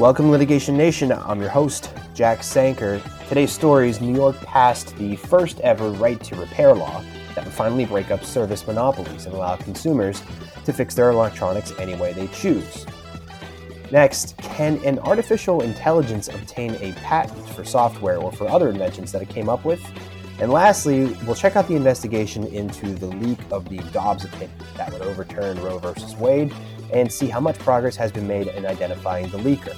Welcome, Litigation Nation. I'm your host, Jack Sanker. Today's story is New York passed the first ever right to repair law that would finally break up service monopolies and allow consumers to fix their electronics any way they choose. Next, can an artificial intelligence obtain a patent for software or for other inventions that it came up with? And lastly, we'll check out the investigation into the leak of the Dobbs opinion that would overturn Roe versus Wade and see how much progress has been made in identifying the leaker.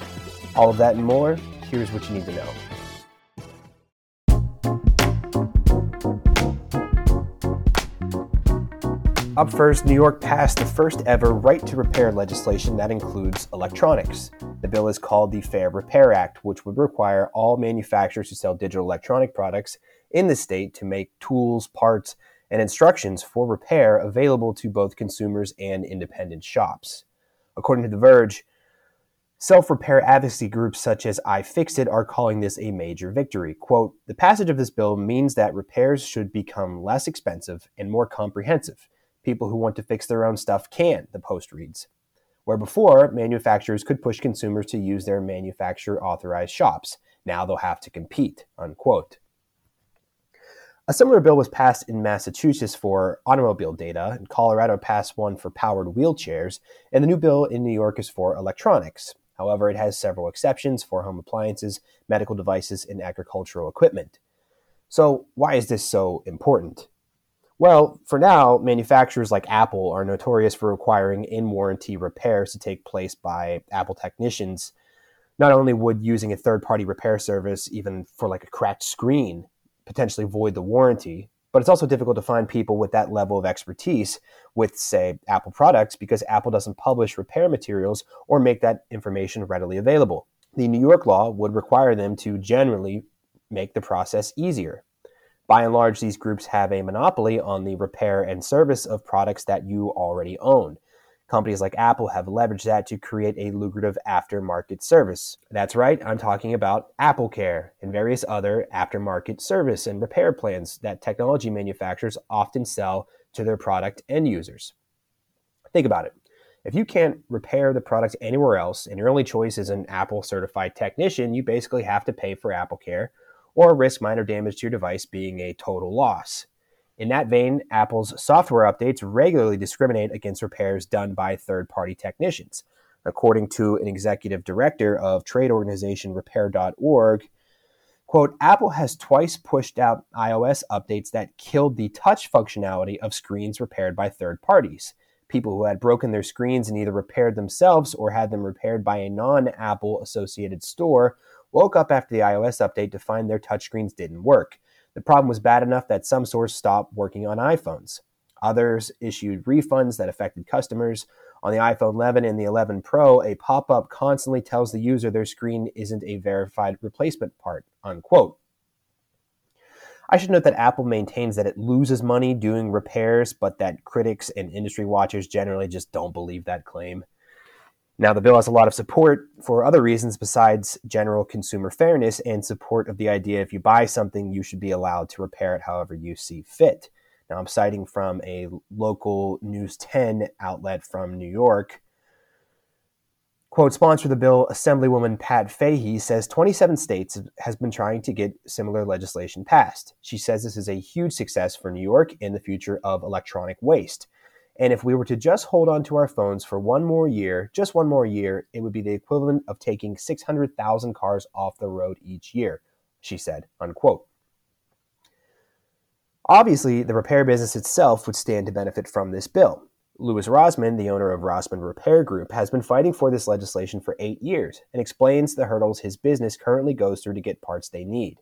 All of that and more, here's what you need to know. Up first, New York passed the first ever right to repair legislation that includes electronics. The bill is called the Fair Repair Act, which would require all manufacturers who sell digital electronic products in the state to make tools, parts, and instructions for repair available to both consumers and independent shops. According to The Verge, self repair advocacy groups such as iFixit are calling this a major victory. Quote The passage of this bill means that repairs should become less expensive and more comprehensive. People who want to fix their own stuff can, the Post reads. Where before, manufacturers could push consumers to use their manufacturer authorized shops. Now they'll have to compete. Unquote. A similar bill was passed in Massachusetts for automobile data, and Colorado passed one for powered wheelchairs, and the new bill in New York is for electronics. However, it has several exceptions for home appliances, medical devices, and agricultural equipment. So, why is this so important? Well, for now, manufacturers like Apple are notorious for requiring in warranty repairs to take place by Apple technicians. Not only would using a third party repair service, even for like a cracked screen, potentially void the warranty. But it's also difficult to find people with that level of expertise with, say, Apple products because Apple doesn't publish repair materials or make that information readily available. The New York law would require them to generally make the process easier. By and large, these groups have a monopoly on the repair and service of products that you already own. Companies like Apple have leveraged that to create a lucrative aftermarket service. That's right, I'm talking about Apple Care and various other aftermarket service and repair plans that technology manufacturers often sell to their product end users. Think about it. If you can't repair the product anywhere else and your only choice is an Apple certified technician, you basically have to pay for Apple Care or risk minor damage to your device being a total loss. In that vein, Apple's software updates regularly discriminate against repairs done by third party technicians. According to an executive director of trade organization repair.org, quote, Apple has twice pushed out iOS updates that killed the touch functionality of screens repaired by third parties. People who had broken their screens and either repaired themselves or had them repaired by a non Apple associated store woke up after the iOS update to find their touchscreens didn't work. The problem was bad enough that some stores stopped working on iPhones. Others issued refunds that affected customers. On the iPhone 11 and the 11 Pro, a pop up constantly tells the user their screen isn't a verified replacement part. Unquote. I should note that Apple maintains that it loses money doing repairs, but that critics and industry watchers generally just don't believe that claim. Now, the bill has a lot of support for other reasons besides general consumer fairness and support of the idea if you buy something, you should be allowed to repair it however you see fit. Now, I'm citing from a local News 10 outlet from New York. Quote, sponsor the bill, Assemblywoman Pat Fahey says 27 states has been trying to get similar legislation passed. She says this is a huge success for New York in the future of electronic waste. And if we were to just hold on to our phones for one more year, just one more year, it would be the equivalent of taking 600,000 cars off the road each year, she said, unquote. Obviously, the repair business itself would stand to benefit from this bill. Louis Rossmann, the owner of Rossmann Repair Group, has been fighting for this legislation for eight years and explains the hurdles his business currently goes through to get parts they need.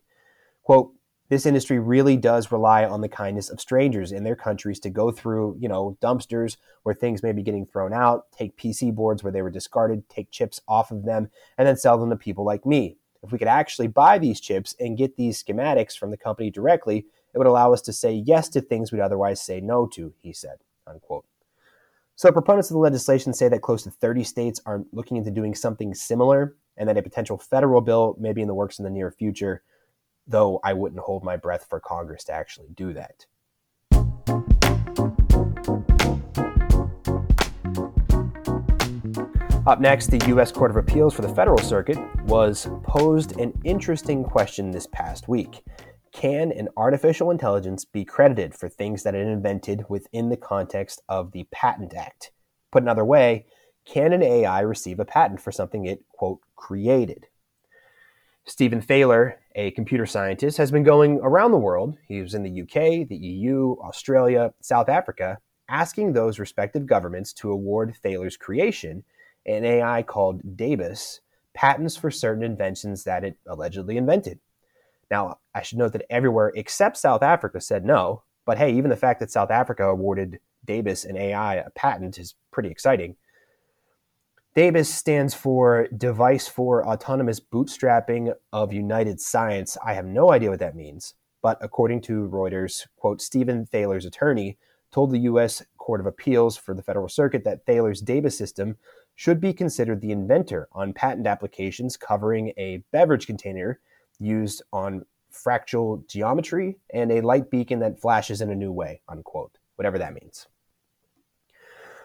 Quote, this industry really does rely on the kindness of strangers in their countries to go through, you know, dumpsters where things may be getting thrown out, take PC boards where they were discarded, take chips off of them, and then sell them to people like me. If we could actually buy these chips and get these schematics from the company directly, it would allow us to say yes to things we'd otherwise say no to, he said, unquote. So proponents of the legislation say that close to 30 states are looking into doing something similar and that a potential federal bill may be in the works in the near future though I wouldn't hold my breath for Congress to actually do that. Up next, the U.S. Court of Appeals for the Federal Circuit was posed an interesting question this past week. Can an artificial intelligence be credited for things that it invented within the context of the Patent Act? Put another way, can an AI receive a patent for something it, quote, created? Stephen Thaler, a computer scientist, has been going around the world. He was in the UK, the EU, Australia, South Africa, asking those respective governments to award Thaler's creation an AI called Dabus, patents for certain inventions that it allegedly invented. Now, I should note that everywhere except South Africa said no, but hey, even the fact that South Africa awarded Dabus an AI a patent is pretty exciting. Dabus stands for Device for Autonomous Bootstrapping of United Science. I have no idea what that means, but according to Reuters, quote, Stephen Thaler's attorney told the U.S. Court of Appeals for the Federal Circuit that Thaler's Dabus system should be considered the inventor on patent applications covering a beverage container used on fractal geometry and a light beacon that flashes in a new way, unquote, whatever that means.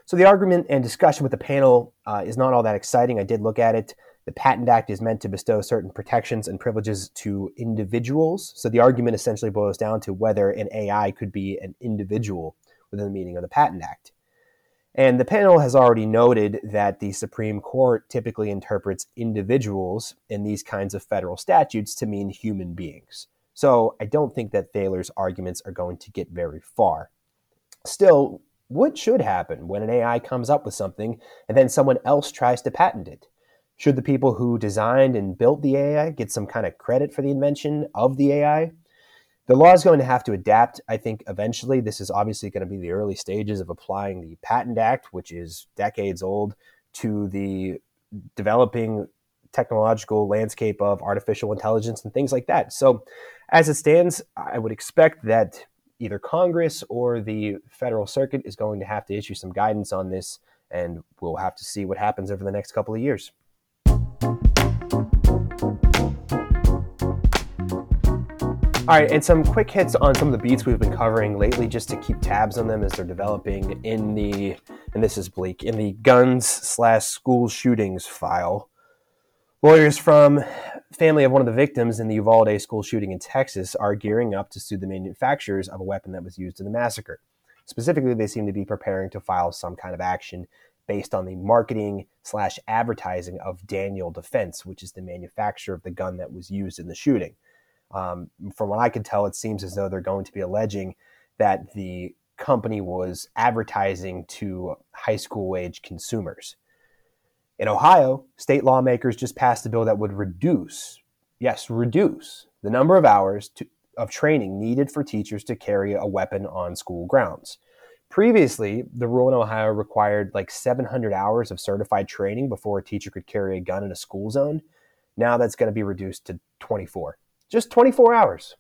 So the argument and discussion with the panel uh, is not all that exciting. I did look at it. The Patent Act is meant to bestow certain protections and privileges to individuals. So the argument essentially boils down to whether an AI could be an individual within the meaning of the Patent Act. And the panel has already noted that the Supreme Court typically interprets individuals in these kinds of federal statutes to mean human beings. So I don't think that Thaler's arguments are going to get very far. Still, what should happen when an AI comes up with something and then someone else tries to patent it? Should the people who designed and built the AI get some kind of credit for the invention of the AI? the law is going to have to adapt. I think eventually this is obviously going to be the early stages of applying the Patent Act, which is decades old, to the developing technological landscape of artificial intelligence and things like that. So, as it stands, I would expect that either Congress or the federal circuit is going to have to issue some guidance on this, and we'll have to see what happens over the next couple of years. All right, and some quick hits on some of the beats we've been covering lately, just to keep tabs on them as they're developing in the, and this is bleak, in the guns slash school shootings file. Lawyers from family of one of the victims in the Uvalde school shooting in Texas are gearing up to sue the manufacturers of a weapon that was used in the massacre. Specifically, they seem to be preparing to file some kind of action based on the marketing slash advertising of Daniel Defense, which is the manufacturer of the gun that was used in the shooting. Um, from what I can tell, it seems as though they're going to be alleging that the company was advertising to high school age consumers. In Ohio, state lawmakers just passed a bill that would reduce, yes, reduce the number of hours to, of training needed for teachers to carry a weapon on school grounds. Previously, the rule in Ohio required like 700 hours of certified training before a teacher could carry a gun in a school zone. Now that's going to be reduced to 24 just 24 hours.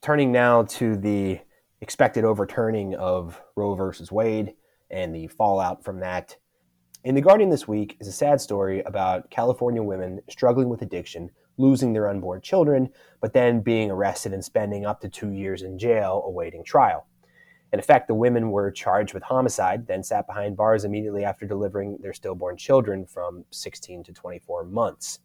Turning now to the expected overturning of Roe versus Wade and the fallout from that. In The Guardian this week is a sad story about California women struggling with addiction, losing their unborn children, but then being arrested and spending up to two years in jail awaiting trial. In effect, the women were charged with homicide, then sat behind bars immediately after delivering their stillborn children from 16 to 24 months.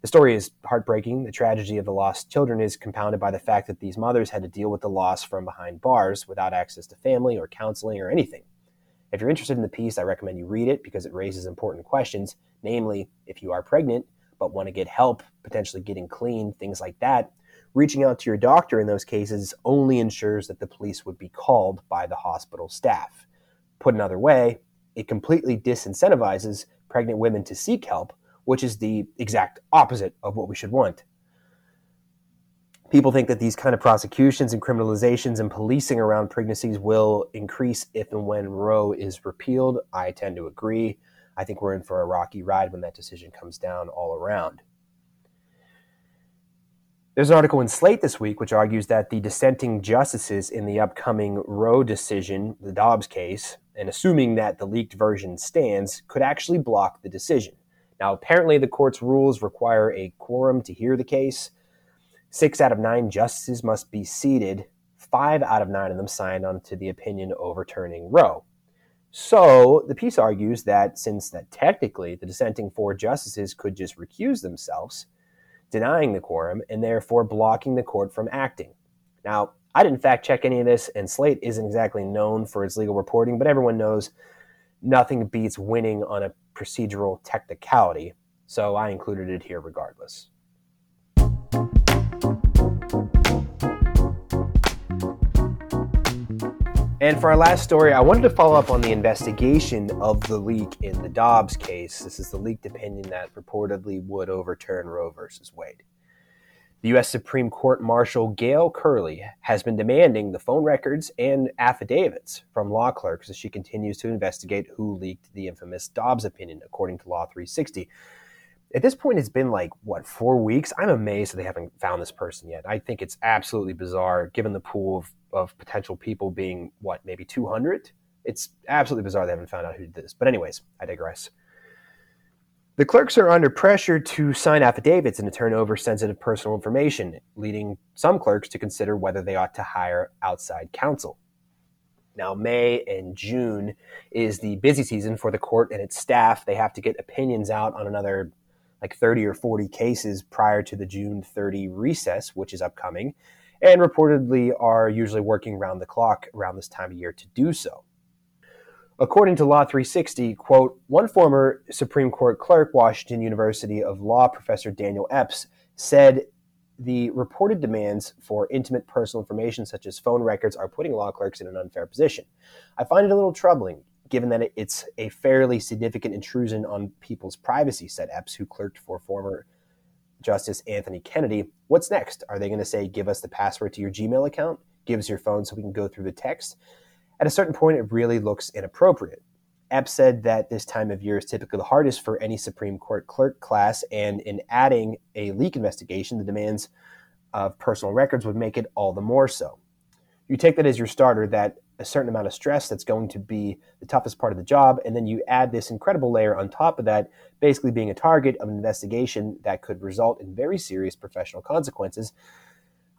The story is heartbreaking. The tragedy of the lost children is compounded by the fact that these mothers had to deal with the loss from behind bars without access to family or counseling or anything. If you're interested in the piece, I recommend you read it because it raises important questions, namely, if you are pregnant but want to get help, potentially getting clean, things like that, reaching out to your doctor in those cases only ensures that the police would be called by the hospital staff. Put another way, it completely disincentivizes pregnant women to seek help which is the exact opposite of what we should want. People think that these kind of prosecutions and criminalizations and policing around pregnancies will increase if and when Roe is repealed. I tend to agree. I think we're in for a rocky ride when that decision comes down all around. There's an article in Slate this week which argues that the dissenting justices in the upcoming Roe decision, the Dobbs case, and assuming that the leaked version stands, could actually block the decision. Now, apparently, the court's rules require a quorum to hear the case. Six out of nine justices must be seated. Five out of nine of them signed on to the opinion overturning Roe. So the piece argues that since that technically the dissenting four justices could just recuse themselves, denying the quorum and therefore blocking the court from acting. Now, I didn't fact check any of this, and Slate isn't exactly known for its legal reporting, but everyone knows nothing beats winning on a procedural technicality, so I included it here regardless. And for our last story, I wanted to follow up on the investigation of the leak in the Dobbs case. This is the leaked opinion that reportedly would overturn Roe versus Wade. The U.S. Supreme Court Marshal Gail Curley has been demanding the phone records and affidavits from law clerks as she continues to investigate who leaked the infamous Dobbs opinion, according to Law 360. At this point, it's been like, what, four weeks? I'm amazed that they haven't found this person yet. I think it's absolutely bizarre given the pool of of potential people being what maybe 200 it's absolutely bizarre they haven't found out who did this. But anyways i digress. The clerks are under pressure to sign affidavits and to turn over sensitive personal information leading some clerks to consider whether they ought to hire outside counsel. Now may and june is the busy season for the court and its staff. They have to get opinions out on another like 30 or 40 cases prior to the june 30 recess which is upcoming and reportedly are usually working round the clock around this time of year to do so. According to Law 360, quote, one former Supreme Court clerk, Washington University of Law professor Daniel Epps, said the reported demands for intimate personal information, such as phone records, are putting law clerks in an unfair position. I find it a little troubling, given that it's a fairly significant intrusion on people's privacy, said Epps, who clerked for former Justice Anthony Kennedy. What's next? Are they going to say, give us the password to your Gmail account? Give us your phone so we can go through the text? At a certain point, it really looks inappropriate. Epps said that this time of year is typically the hardest for any Supreme Court clerk class, and in adding a leak investigation, the demands of personal records would make it all the more so. You take that as your starter that a certain amount of stress that's going to be the toughest part of the job. And then you add this incredible layer on top of that, basically being a target of an investigation that could result in very serious professional consequences.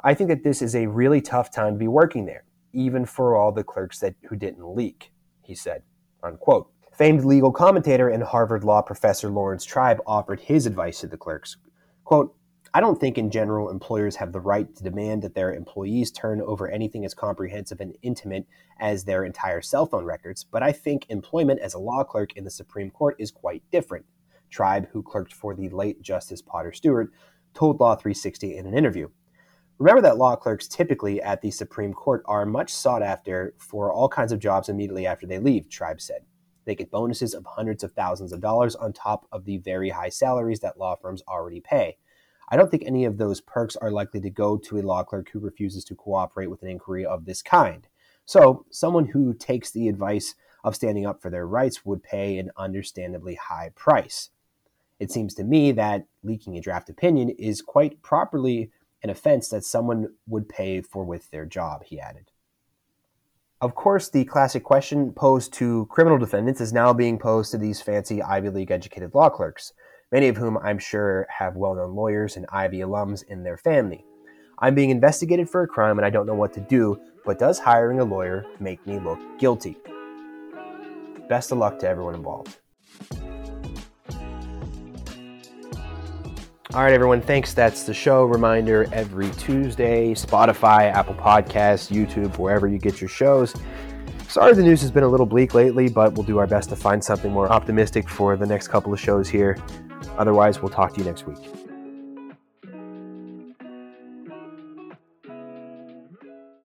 I think that this is a really tough time to be working there, even for all the clerks that who didn't leak, he said. Unquote. Famed legal commentator and Harvard law professor Laurence Tribe offered his advice to the clerks. Quote, I don't think in general employers have the right to demand that their employees turn over anything as comprehensive and intimate as their entire cell phone records, but I think employment as a law clerk in the Supreme Court is quite different. Tribe, who clerked for the late Justice Potter Stewart, told Law 360 in an interview. Remember that law clerks typically at the Supreme Court are much sought after for all kinds of jobs immediately after they leave, Tribe said. They get bonuses of hundreds of thousands of dollars on top of the very high salaries that law firms already pay. I don't think any of those perks are likely to go to a law clerk who refuses to cooperate with an inquiry of this kind. So, someone who takes the advice of standing up for their rights would pay an understandably high price. It seems to me that leaking a draft opinion is quite properly an offense that someone would pay for with their job, he added. Of course, the classic question posed to criminal defendants is now being posed to these fancy Ivy League educated law clerks many of whom I'm sure have well known lawyers and Ivy alums in their family. I'm being investigated for a crime and I don't know what to do, but does hiring a lawyer make me look guilty? Best of luck to everyone involved. All right, everyone. Thanks. That's the show. Reminder every Tuesday Spotify, Apple Podcasts, YouTube, wherever you get your shows. Sorry the news has been a little bleak lately, but we'll do our best to find something more optimistic for the next couple of shows here. Otherwise, we'll talk to you next week.